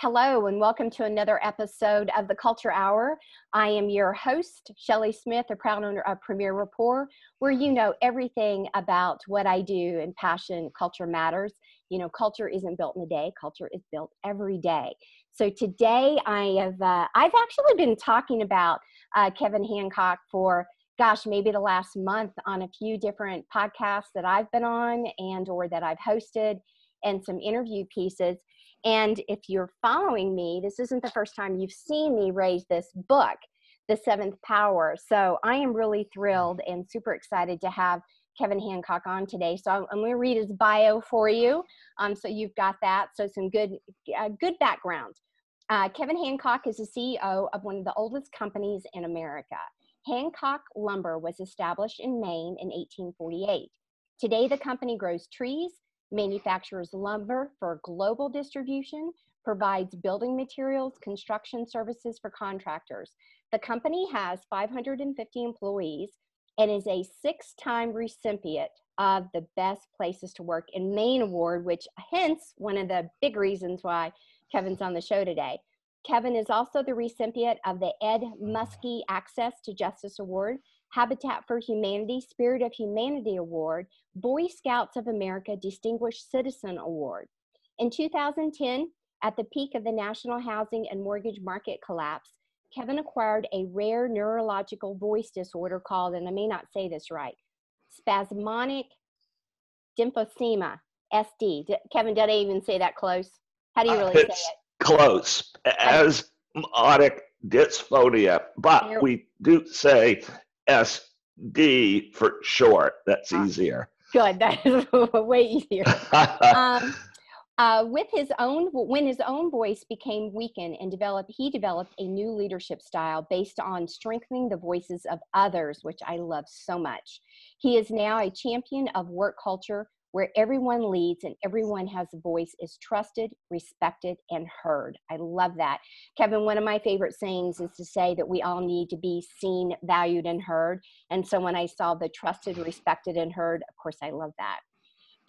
Hello, and welcome to another episode of the Culture Hour. I am your host, Shelley Smith, a proud owner of Premier Rapport, where you know everything about what I do and passion culture matters. You know, culture isn't built in a day, culture is built every day. So today I have, uh, I've actually been talking about uh, Kevin Hancock for gosh maybe the last month on a few different podcasts that i've been on and or that i've hosted and some interview pieces and if you're following me, this isn't the first time you've seen me raise this book, The Seventh Power. So I am really thrilled and super excited to have Kevin Hancock on today. So I'm, going to read his bio for you. Um, so you've got that. So some good, uh, good background. Uh, Kevin Hancock is the CEO of one of the oldest companies in America. Hancock Lumber was established in Maine in 1848. Today, the company grows trees, manufactures lumber for global distribution, provides building materials, construction services for contractors. The company has 550 employees and is a six time recipient of the Best Places to Work in Maine award, which hence one of the big reasons why Kevin's on the show today. Kevin is also the recipient of the Ed mm-hmm. Muskie Access to Justice Award, Habitat for Humanity Spirit of Humanity Award, Boy Scouts of America Distinguished Citizen Award. In 2010, at the peak of the national housing and mortgage market collapse, Kevin acquired a rare neurological voice disorder called, and I may not say this right, spasmodic dysphemia, SD. Kevin, did I even say that close? How do you uh, really it's say it? Close. Spasmodic dysphonia, but we do say SD for short. That's ah, easier. Good. That is way easier. um, uh, with his own, when his own voice became weakened and developed, he developed a new leadership style based on strengthening the voices of others, which I love so much. He is now a champion of work culture where everyone leads and everyone has a voice is trusted, respected, and heard. I love that. Kevin, one of my favorite sayings is to say that we all need to be seen, valued, and heard. And so when I saw the trusted, respected, and heard, of course, I love that.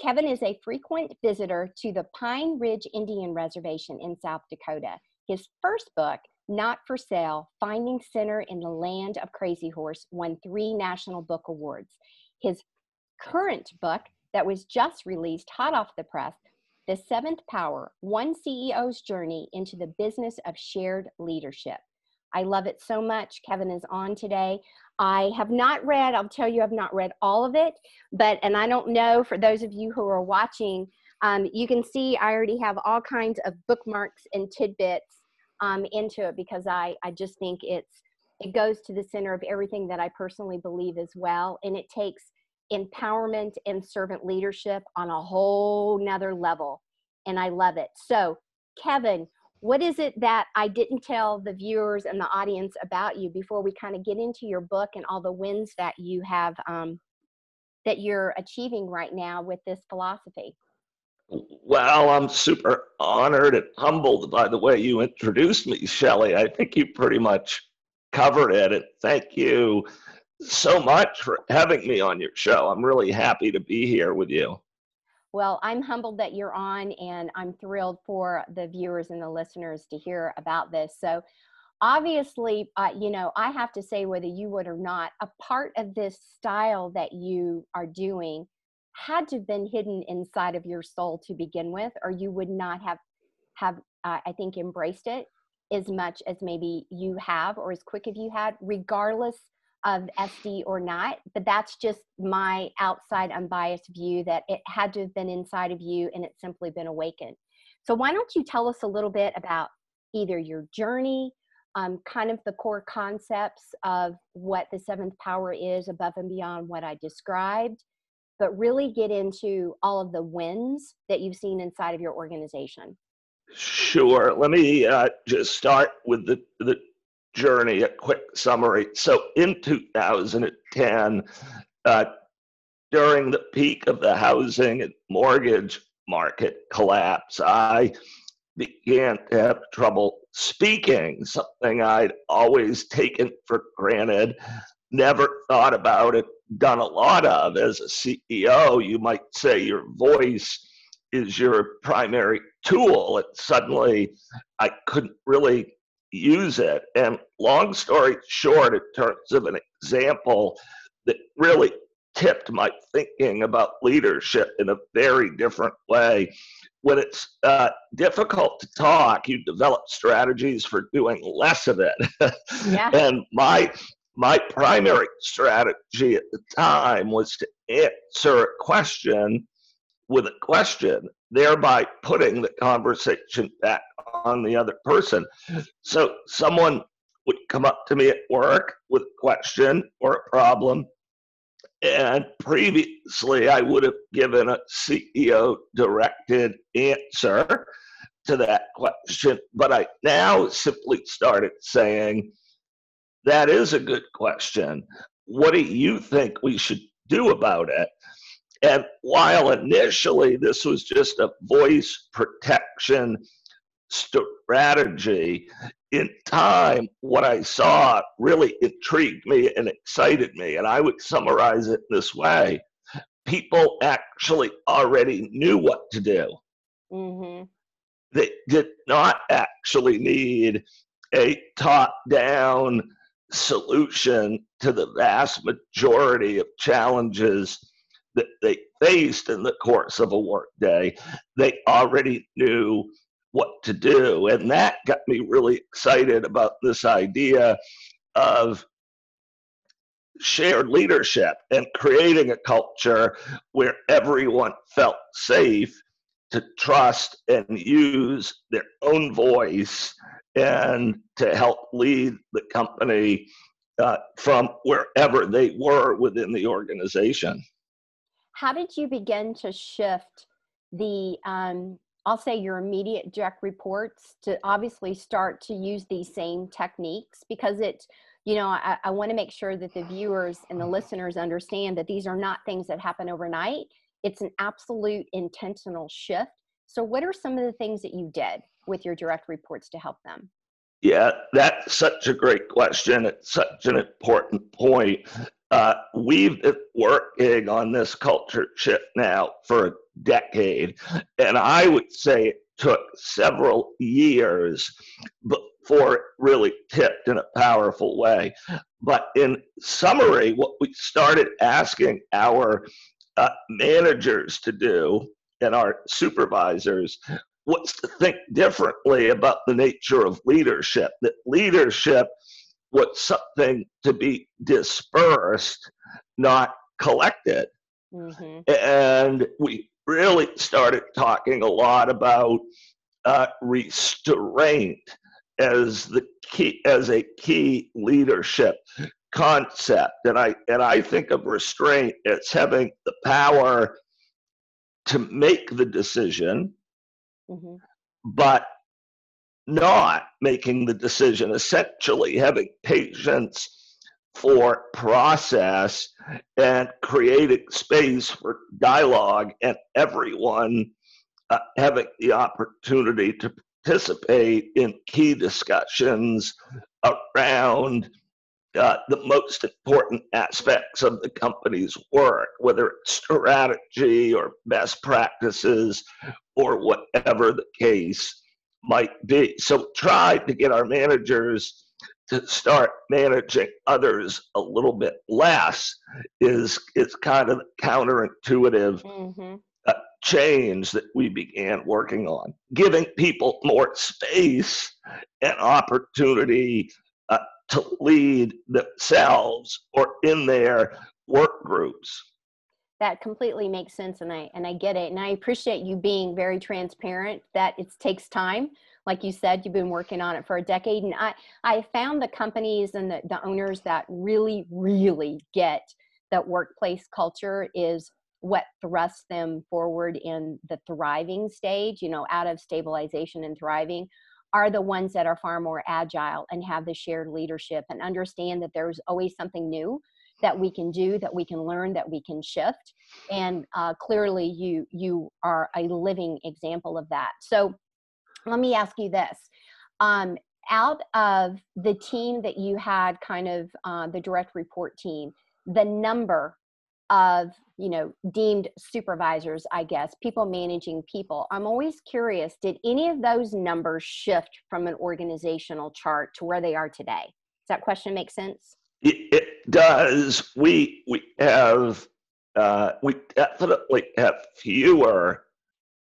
Kevin is a frequent visitor to the Pine Ridge Indian Reservation in South Dakota. His first book, Not for Sale Finding Center in the Land of Crazy Horse, won three National Book Awards. His current book, that was just released hot off the press The Seventh Power One CEO's Journey into the Business of Shared Leadership. I love it so much. Kevin is on today. I have not read, I'll tell you, I've not read all of it, but, and I don't know for those of you who are watching, um, you can see I already have all kinds of bookmarks and tidbits um, into it because I, I just think it's, it goes to the center of everything that I personally believe as well. And it takes empowerment and servant leadership on a whole nother level. And I love it. So, Kevin, what is it that I didn't tell the viewers and the audience about you before we kind of get into your book and all the wins that you have um, that you're achieving right now with this philosophy? Well, I'm super honored and humbled by the way you introduced me, Shelley. I think you pretty much covered it. Thank you so much for having me on your show. I'm really happy to be here with you. Well, I'm humbled that you're on, and I'm thrilled for the viewers and the listeners to hear about this. So, obviously, uh, you know, I have to say, whether you would or not, a part of this style that you are doing had to have been hidden inside of your soul to begin with, or you would not have have uh, I think embraced it as much as maybe you have, or as quick as you had, regardless of SD or not, but that's just my outside unbiased view that it had to have been inside of you and it's simply been awakened. So, why don't you tell us a little bit about either your journey, um, kind of the core concepts of what the seventh power is above and beyond what I described, but really get into all of the wins that you've seen inside of your organization? Sure. Let me uh, just start with the, the journey, a quick summary. So in 2010, uh, during the peak of the housing and mortgage market collapse, I began to have trouble speaking, something I'd always taken for granted, never thought about it, done a lot of. As a CEO, you might say your voice is your primary tool. And suddenly I couldn't really use it. And long story short, in terms of an example that really tipped my thinking about leadership in a very different way. When it's uh, difficult to talk, you develop strategies for doing less of it. Yeah. and my my primary strategy at the time was to answer a question with a question, thereby putting the conversation back on the other person. So someone would come up to me at work with a question or a problem. And previously, I would have given a CEO directed answer to that question. But I now simply started saying, that is a good question. What do you think we should do about it? And while initially this was just a voice protection strategy, in time, what I saw really intrigued me and excited me. And I would summarize it this way people actually already knew what to do. Mm-hmm. They did not actually need a top down solution to the vast majority of challenges that they faced in the course of a workday. They already knew what to do. And that got me really excited about this idea of shared leadership and creating a culture where everyone felt safe to trust and use their own voice and to help lead the company uh, from wherever they were within the organization. How did you begin to shift the, um, I'll say your immediate direct reports to obviously start to use these same techniques because it, you know, I, I want to make sure that the viewers and the listeners understand that these are not things that happen overnight. It's an absolute intentional shift. So, what are some of the things that you did? with your direct reports to help them? Yeah, that's such a great question. It's such an important point. Uh, we've been working on this culture shift now for a decade, and I would say it took several years before it really tipped in a powerful way. But in summary, what we started asking our uh, managers to do and our supervisors was to think differently about the nature of leadership, that leadership was something to be dispersed, not collected. Mm-hmm. And we really started talking a lot about uh, restraint as the key as a key leadership concept and i and i think of restraint as having the power to make the decision mm-hmm. but not making the decision, essentially having patience for process and creating space for dialogue and everyone uh, having the opportunity to participate in key discussions around uh, the most important aspects of the company's work, whether it's strategy or best practices or whatever the case might be. So try to get our managers to start managing others a little bit less is is kind of counterintuitive mm-hmm. uh, change that we began working on giving people more space and opportunity uh, to lead themselves or in their work groups. That completely makes sense and i and i get it and i appreciate you being very transparent that it takes time. Like you said you've been working on it for a decade and i i found the companies and the, the owners that really really get that workplace culture is what thrusts them forward in the thriving stage you know out of stabilization and thriving are the ones that are far more agile and have the shared leadership and understand that there's always something new that we can do that we can learn that we can shift. And uh, clearly you you are a living example of that. So let me ask you this. Um, out of the team that you had kind of uh, the direct report team the number of you know deemed supervisors i guess people managing people. I'm always curious did any of those numbers shift from an organizational chart to where they are today? Does that question make sense? It, does. We we have uh, we definitely have fewer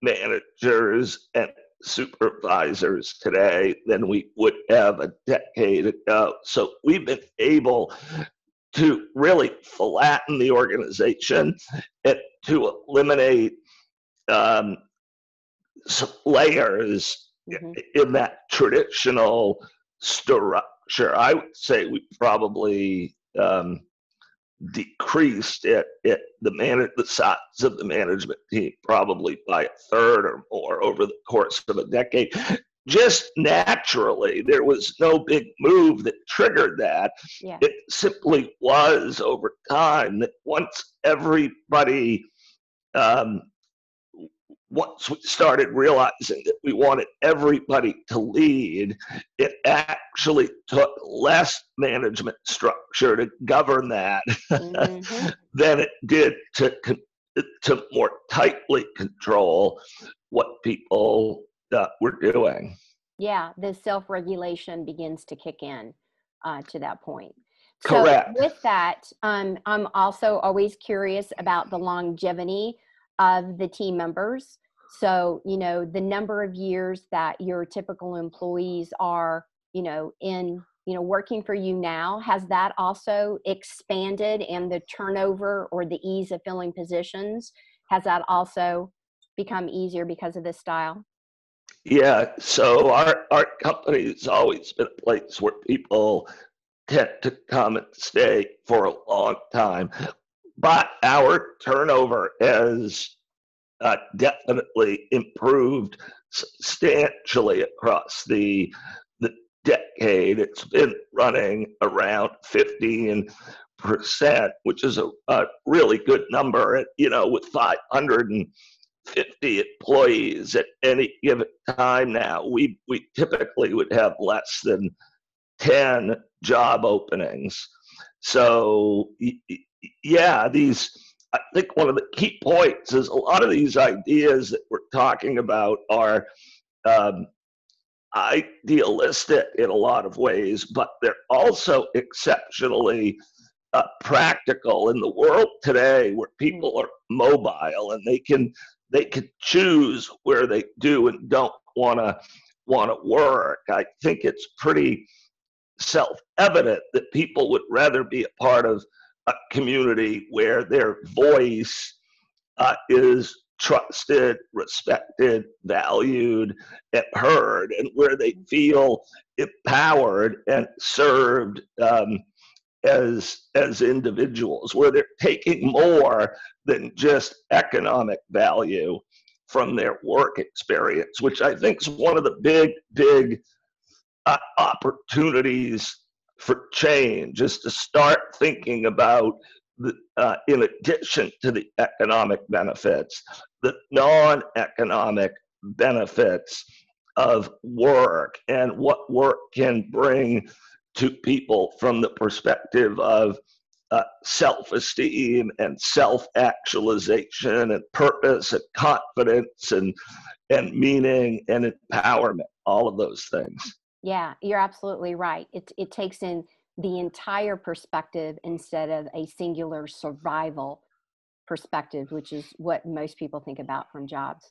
managers and supervisors today than we would have a decade ago. So we've been able to really flatten the organization and to eliminate um, layers mm-hmm. in that traditional structure. I would say we probably um, decreased at, at the man the size of the management team probably by a third or more over the course of a decade just naturally there was no big move that triggered that yeah. it simply was over time that once everybody um, once we started realizing that we wanted everybody to lead, it actually took less management structure to govern that mm-hmm. than it did to to more tightly control what people uh, were doing. Yeah, the self-regulation begins to kick in uh, to that point. So Correct. with that, um, I'm also always curious about the longevity of the team members. So, you know, the number of years that your typical employees are, you know, in, you know, working for you now, has that also expanded and the turnover or the ease of filling positions, has that also become easier because of this style? Yeah, so our, our company has always been a place where people tend to come and stay for a long time. But our turnover has uh, definitely improved substantially across the the decade. It's been running around 15 percent, which is a, a, really good number. You know, with 550 employees at any given time now, we we typically would have less than 10 job openings. So yeah, these I think one of the key points is a lot of these ideas that we're talking about are um, idealistic in a lot of ways, but they're also exceptionally uh, practical in the world today where people are mobile and they can they can choose where they do and don't want to want to work. I think it's pretty self-evident that people would rather be a part of a community where their voice uh, is trusted, respected, valued, and heard, and where they feel empowered and served um, as as individuals, where they're taking more than just economic value from their work experience, which I think is one of the big, big uh, opportunities for change is to start thinking about the, uh, in addition to the economic benefits, the non-economic benefits of work and what work can bring to people from the perspective of uh, self-esteem and self-actualization and purpose and confidence and and meaning and empowerment all of those things yeah, you're absolutely right. It, it takes in the entire perspective instead of a singular survival perspective, which is what most people think about from jobs.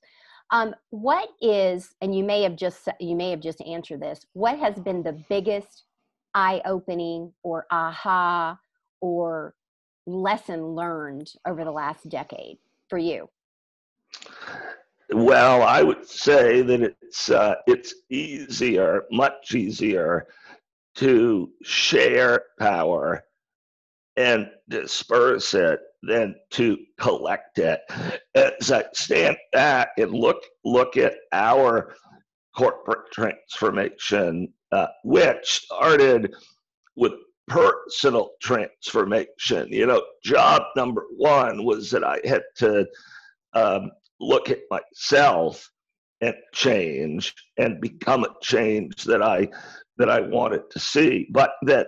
Um, what is, and you may have just you may have just answered this. What has been the biggest eye-opening or aha or lesson learned over the last decade for you? Well, I would say that it's uh, it's easier, much easier, to share power and disperse it than to collect it. As I stand back and look look at our corporate transformation, uh, which started with personal transformation. You know, job number one was that I had to um, look at myself and change and become a change that I that I wanted to see, but that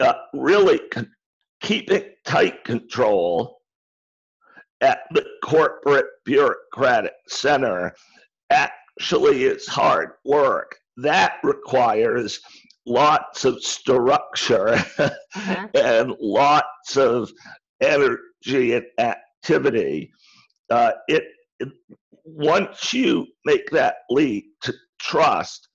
uh, really con- keeping tight control at the corporate bureaucratic center actually is hard work. That requires lots of structure uh-huh. and lots of energy and activity. Uh, it, it, once you make that leap to trust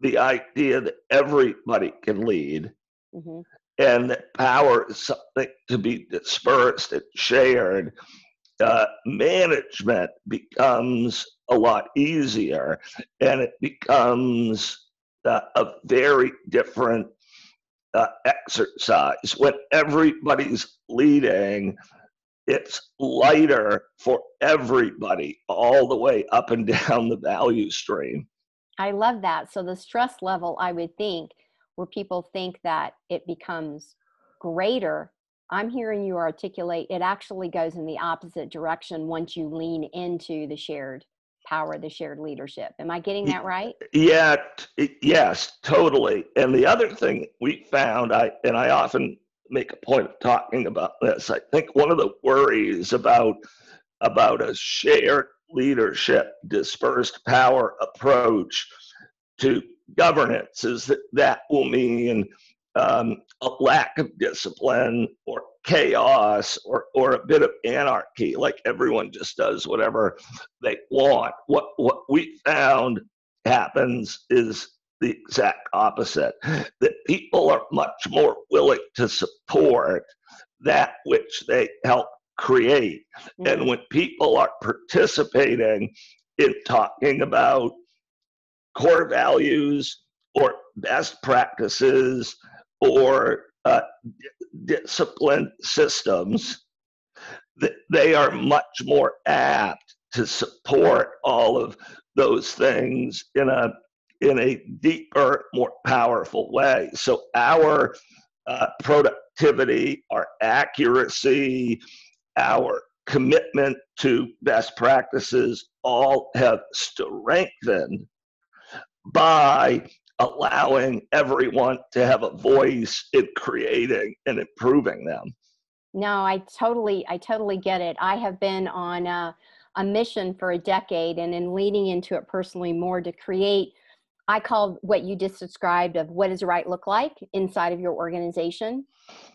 the idea that everybody can lead mm-hmm. and that power is something to be dispersed and shared, uh, management becomes a lot easier and it becomes uh, a very different uh, exercise. When everybody's leading, it's lighter for everybody all the way up and down the value stream. I love that. So the stress level, I would think, where people think that it becomes greater, I'm hearing you articulate it actually goes in the opposite direction once you lean into the shared power, the shared leadership. Am I getting that right? Yeah, yes, totally. And the other thing we found, I and I often make a point of talking about this. I think one of the worries about about a shared leadership, dispersed power approach to governance is that that will mean um, a lack of discipline or chaos or, or a bit of anarchy, like everyone just does whatever they want. What, what we found happens is the exact opposite that people are much more willing to support that which they help create. Mm-hmm. And when people are participating in talking about core values or best practices or uh, disciplined systems, they are much more apt to support all of those things in a in a deeper, more powerful way. So our uh, productivity, our accuracy, our commitment to best practices all have strengthened by allowing everyone to have a voice in creating and improving them. No, I totally, I totally get it. I have been on a, a mission for a decade and in leading into it personally more to create I call what you just described of what does right look like inside of your organization.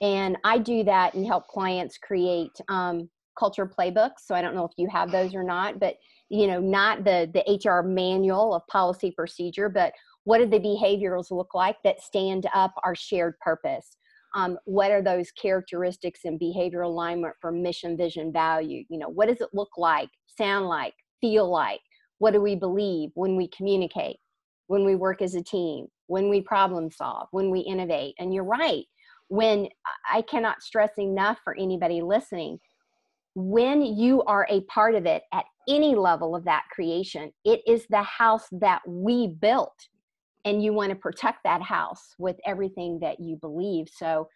And I do that and help clients create um, culture playbooks. So I don't know if you have those or not, but you know, not the the HR manual of policy procedure, but what do the behaviors look like that stand up our shared purpose? Um, what are those characteristics and behavior alignment for mission, vision, value? You know, what does it look like, sound like, feel like? What do we believe when we communicate, when we work as a team, when we problem solve, when we innovate? And you're right. When I cannot stress enough for anybody listening, when you are a part of it at any level of that creation, it is the house that we built and you want to protect that house with everything that you believe. So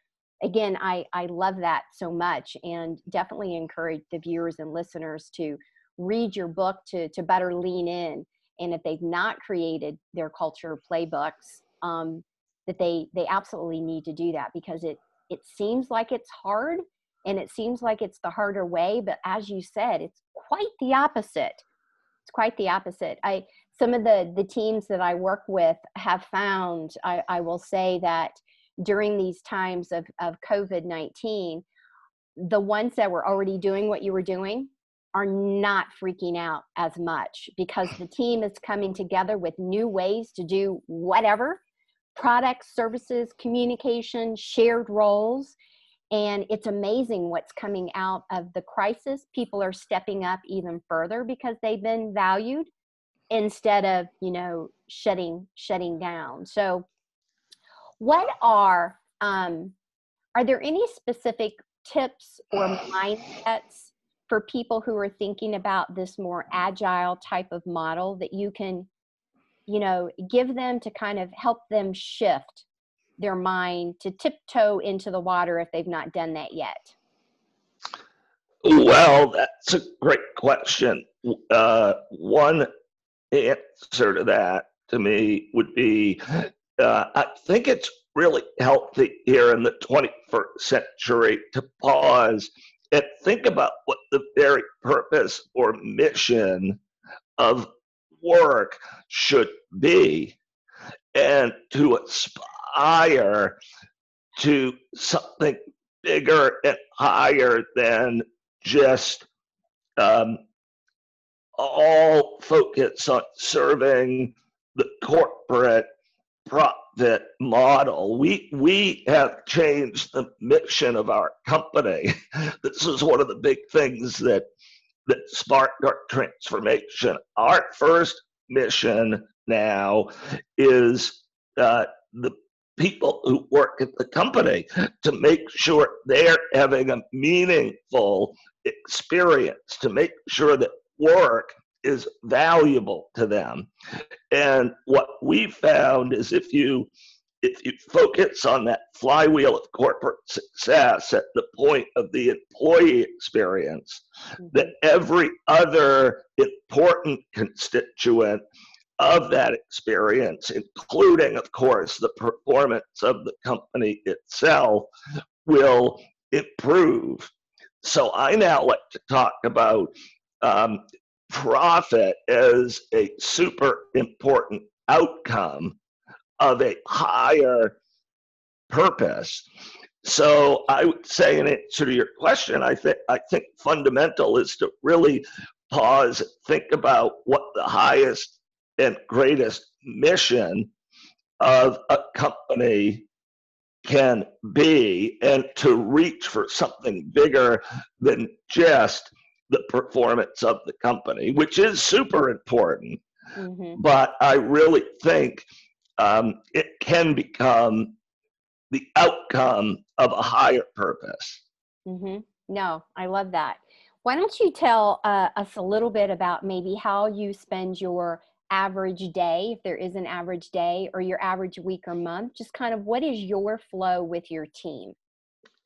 again i i love that so much and definitely encourage the viewers and listeners to read your book to to better lean in and if they've not created their culture playbooks um, that they they absolutely need to do that because it it seems like it's hard and it seems like it's the harder way but as you said it's quite the opposite. It's quite the opposite. I some of the the teams that I work with have found I, I will say that during these times of, of COVID 19, the ones that were already doing what you were doing are not freaking out as much because the team is coming together with new ways to do whatever products, services, communication, shared roles. And it's amazing what's coming out of the crisis. People are stepping up even further because they've been valued instead of you know shutting shutting down. So what are um, are there any specific tips or mindsets for people who are thinking about this more agile type of model that you can you know give them to kind of help them shift their mind to tiptoe into the water if they've not done that yet? Well that's a great question. Uh, one answer to that to me would be uh, I think it's really healthy here in the 21st century to pause and think about what the very purpose or mission of work should be and to aspire to something bigger and higher than just um, all focus on serving the corporate profit model. We we have changed the mission of our company. This is one of the big things that that sparked our transformation. Our first mission now is uh, the people who work at the company to make sure they're having a meaningful experience, to make sure that work is valuable to them. And what we found is if you if you focus on that flywheel of corporate success at the point of the employee experience, mm-hmm. that every other important constituent of that experience, including, of course, the performance of the company itself, will improve. So I now like to talk about um, profit is a super important outcome of a higher purpose. So I would say in answer to your question, I think I think fundamental is to really pause, think about what the highest and greatest mission of a company can be and to reach for something bigger than just the performance of the company, which is super important. Mm-hmm. But I really think um, it can become the outcome of a higher purpose. Mm-hmm. No, I love that. Why don't you tell uh, us a little bit about maybe how you spend your average day, if there is an average day, or your average week or month? Just kind of what is your flow with your team?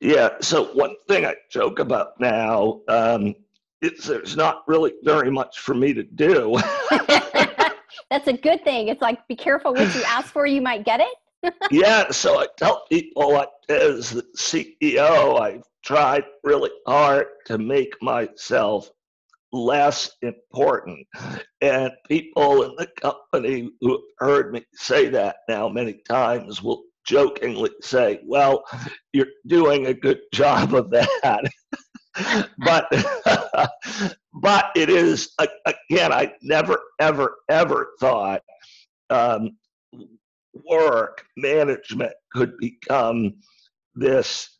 Yeah, so one thing I joke about now um, is there's not really very much for me to do. That's a good thing. It's like be careful what you ask for, you might get it. yeah, so I tell people like as the CEO, I've tried really hard to make myself less important. And people in the company who have heard me say that now many times will jokingly say, Well, you're doing a good job of that. but but it is again i never ever ever thought um, work management could become this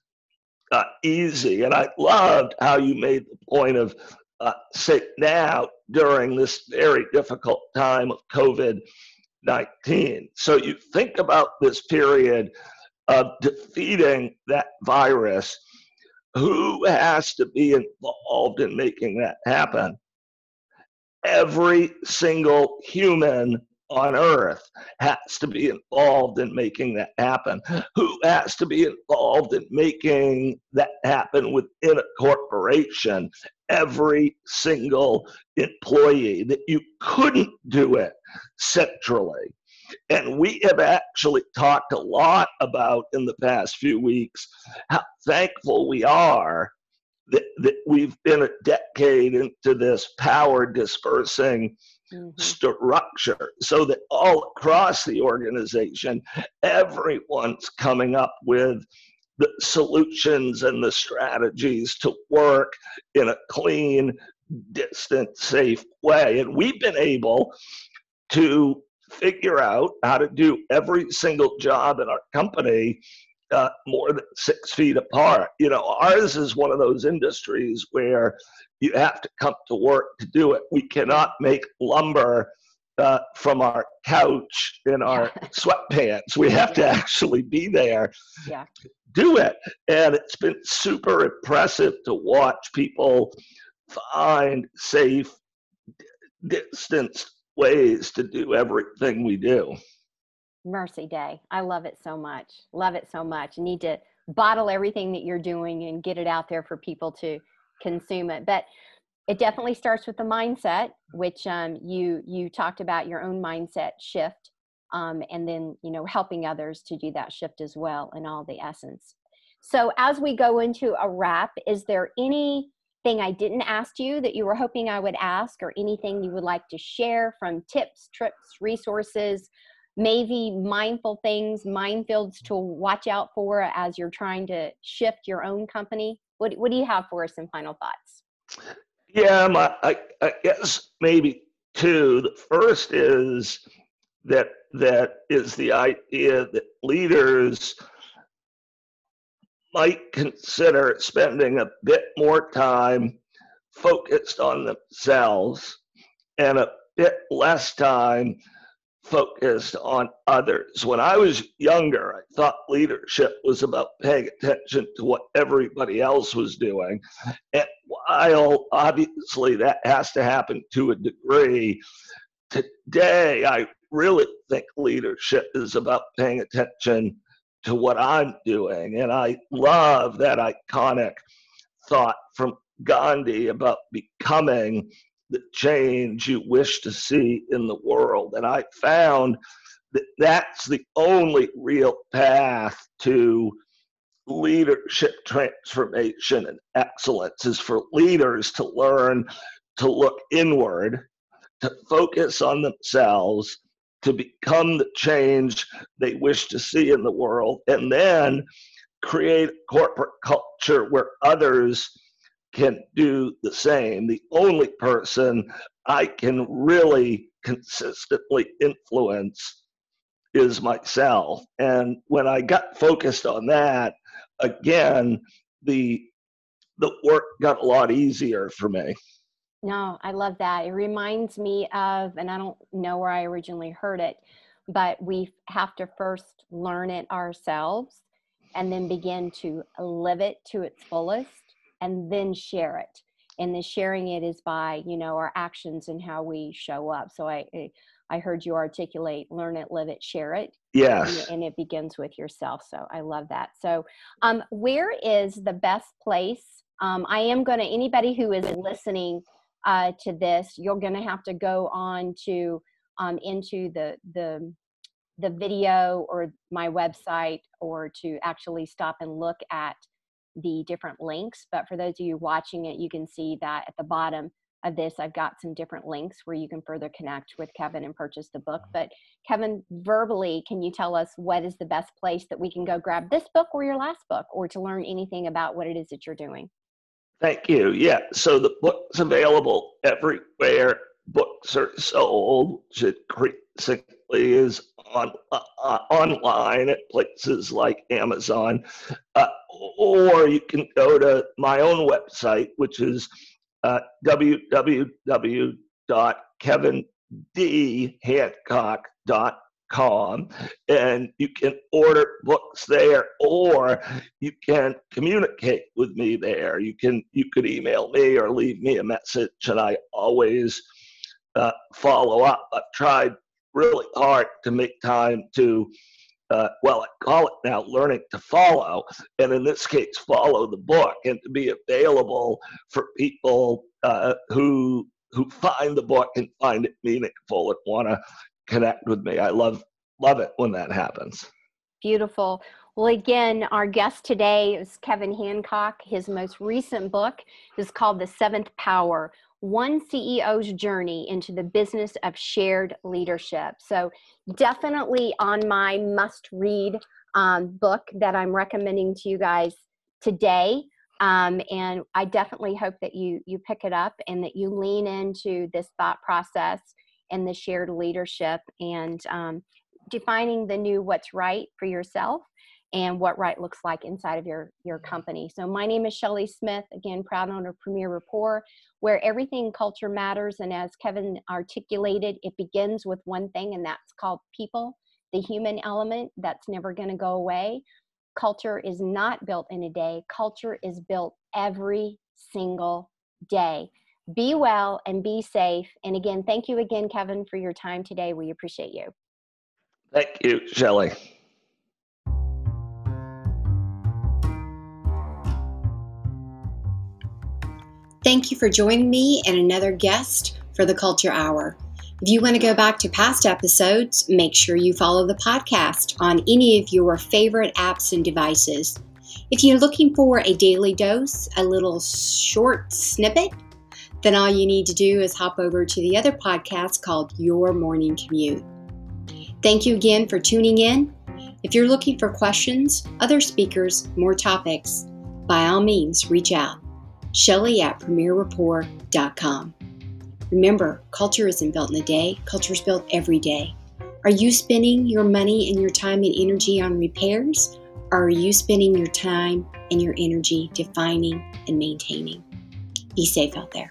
uh, easy. And i loved how you made the point of uh, say now during this very difficult time of covid 19 so you think about this period of defeating that virus who has to be involved in making that happen? Every single human on earth has to be involved in making that happen. Who has to be involved in making that happen within a corporation? Every single employee that you couldn't do it centrally. And we have actually talked a lot about in the past few weeks how thankful we are that, that we've been a decade into this power dispersing mm-hmm. structure so that all across the organization, everyone's coming up with the solutions and the strategies to work in a clean, distant, safe way. And we've been able to figure out how to do every single job in our company uh, more than six feet apart. You know, ours is one of those industries where you have to come to work to do it. We cannot make lumber uh, from our couch in our sweatpants. We have to actually be there, yeah. do it. And it's been super impressive to watch people find safe, distanced ways to do everything we do. Mercy Day. I love it so much. Love it so much. You need to bottle everything that you're doing and get it out there for people to consume it. But it definitely starts with the mindset, which um, you you talked about your own mindset shift, um, and then you know helping others to do that shift as well in all the essence. So, as we go into a wrap, is there anything I didn't ask you that you were hoping I would ask, or anything you would like to share from tips, trips, resources, maybe mindful things, minefields to watch out for as you're trying to shift your own company? What, what do you have for us in final thoughts? Yeah, my, I, I guess maybe two. The first is that that is the idea that leaders might consider spending a bit more time focused on themselves and a bit less time focused on others. When I was younger, I thought leadership was about paying attention to what everybody else was doing. And while obviously that has to happen to a degree, today I really think leadership is about paying attention to what I'm doing. And I love that iconic thought from Gandhi about becoming the change you wish to see in the world. And I found that that's the only real path to leadership transformation and excellence is for leaders to learn to look inward, to focus on themselves, to become the change they wish to see in the world, and then create corporate culture where others can do the same. The only person I can really consistently influence is myself. And when I got focused on that, again, the the work got a lot easier for me. No, I love that. It reminds me of, and I don't know where I originally heard it, but we have to first learn it ourselves and then begin to live it to its fullest and then share it. And the sharing it is by you know our actions and how we show up. So i i heard you articulate learn it live it share it yes. and, and it begins with yourself. So i love that. So um where is the best place? Um i am going to anybody who is listening uh to this you're going to have to go on to um into the the the video or my website or to actually stop and look at the different links. But for those of you watching it, you can see that at the bottom of this, I've got some different links where you can further connect with Kevin and purchase the book. But Kevin, verbally, can you tell us what is the best place that we can go grab this book or your last book or to learn anything about what it is that you're doing? Thank you. Yeah, so the book's available everywhere. Books are sold, It increasingly is on uh, online at places like Amazon, uh, or you can go to my own website, which is uh, www.kevindhancock.com, and you can order books there, or you can communicate with me there. You can you could email me or leave me a message, and I always uh, follow up. I've tried really hard to make time to, uh, well, I call it now learning to follow, and in this case, follow the book and to be available for people uh, who who find the book and find it meaningful and want to connect with me. I love love it when that happens. Beautiful. Well, again, our guest today is Kevin Hancock. His most recent book is called The Seventh Power one CEO's journey into the business of shared leadership. So, definitely on my must read um, book that I'm recommending to you guys today. Um, and I definitely hope that you you pick it up and that you lean into this thought process and the shared leadership and um, defining the new what's right for yourself and what right looks like inside of your your company. So my name is Shelley Smith, again proud owner of Premier Rapport, where everything culture matters. And as Kevin articulated, it begins with one thing, and that's called people, the human element. That's never going to go away. Culture is not built in a day. Culture is built every single day. Be well and be safe. And again, thank you again, Kevin, for your time today. We appreciate you. Thank you, Shelley. Thank you for joining me and another guest for the Culture Hour. If you want to go back to past episodes, make sure you follow the podcast on any of your favorite apps and devices. If you're looking for a daily dose, a little short snippet, then all you need to do is hop over to the other podcast called Your Morning Commute. Thank you again for tuning in. If you're looking for questions, other speakers, more topics, by all means, reach out. Shelley at premierrapport.com. Remember, culture isn't built in a day, culture is built every day. Are you spending your money and your time and energy on repairs? Or are you spending your time and your energy defining and maintaining? Be safe out there.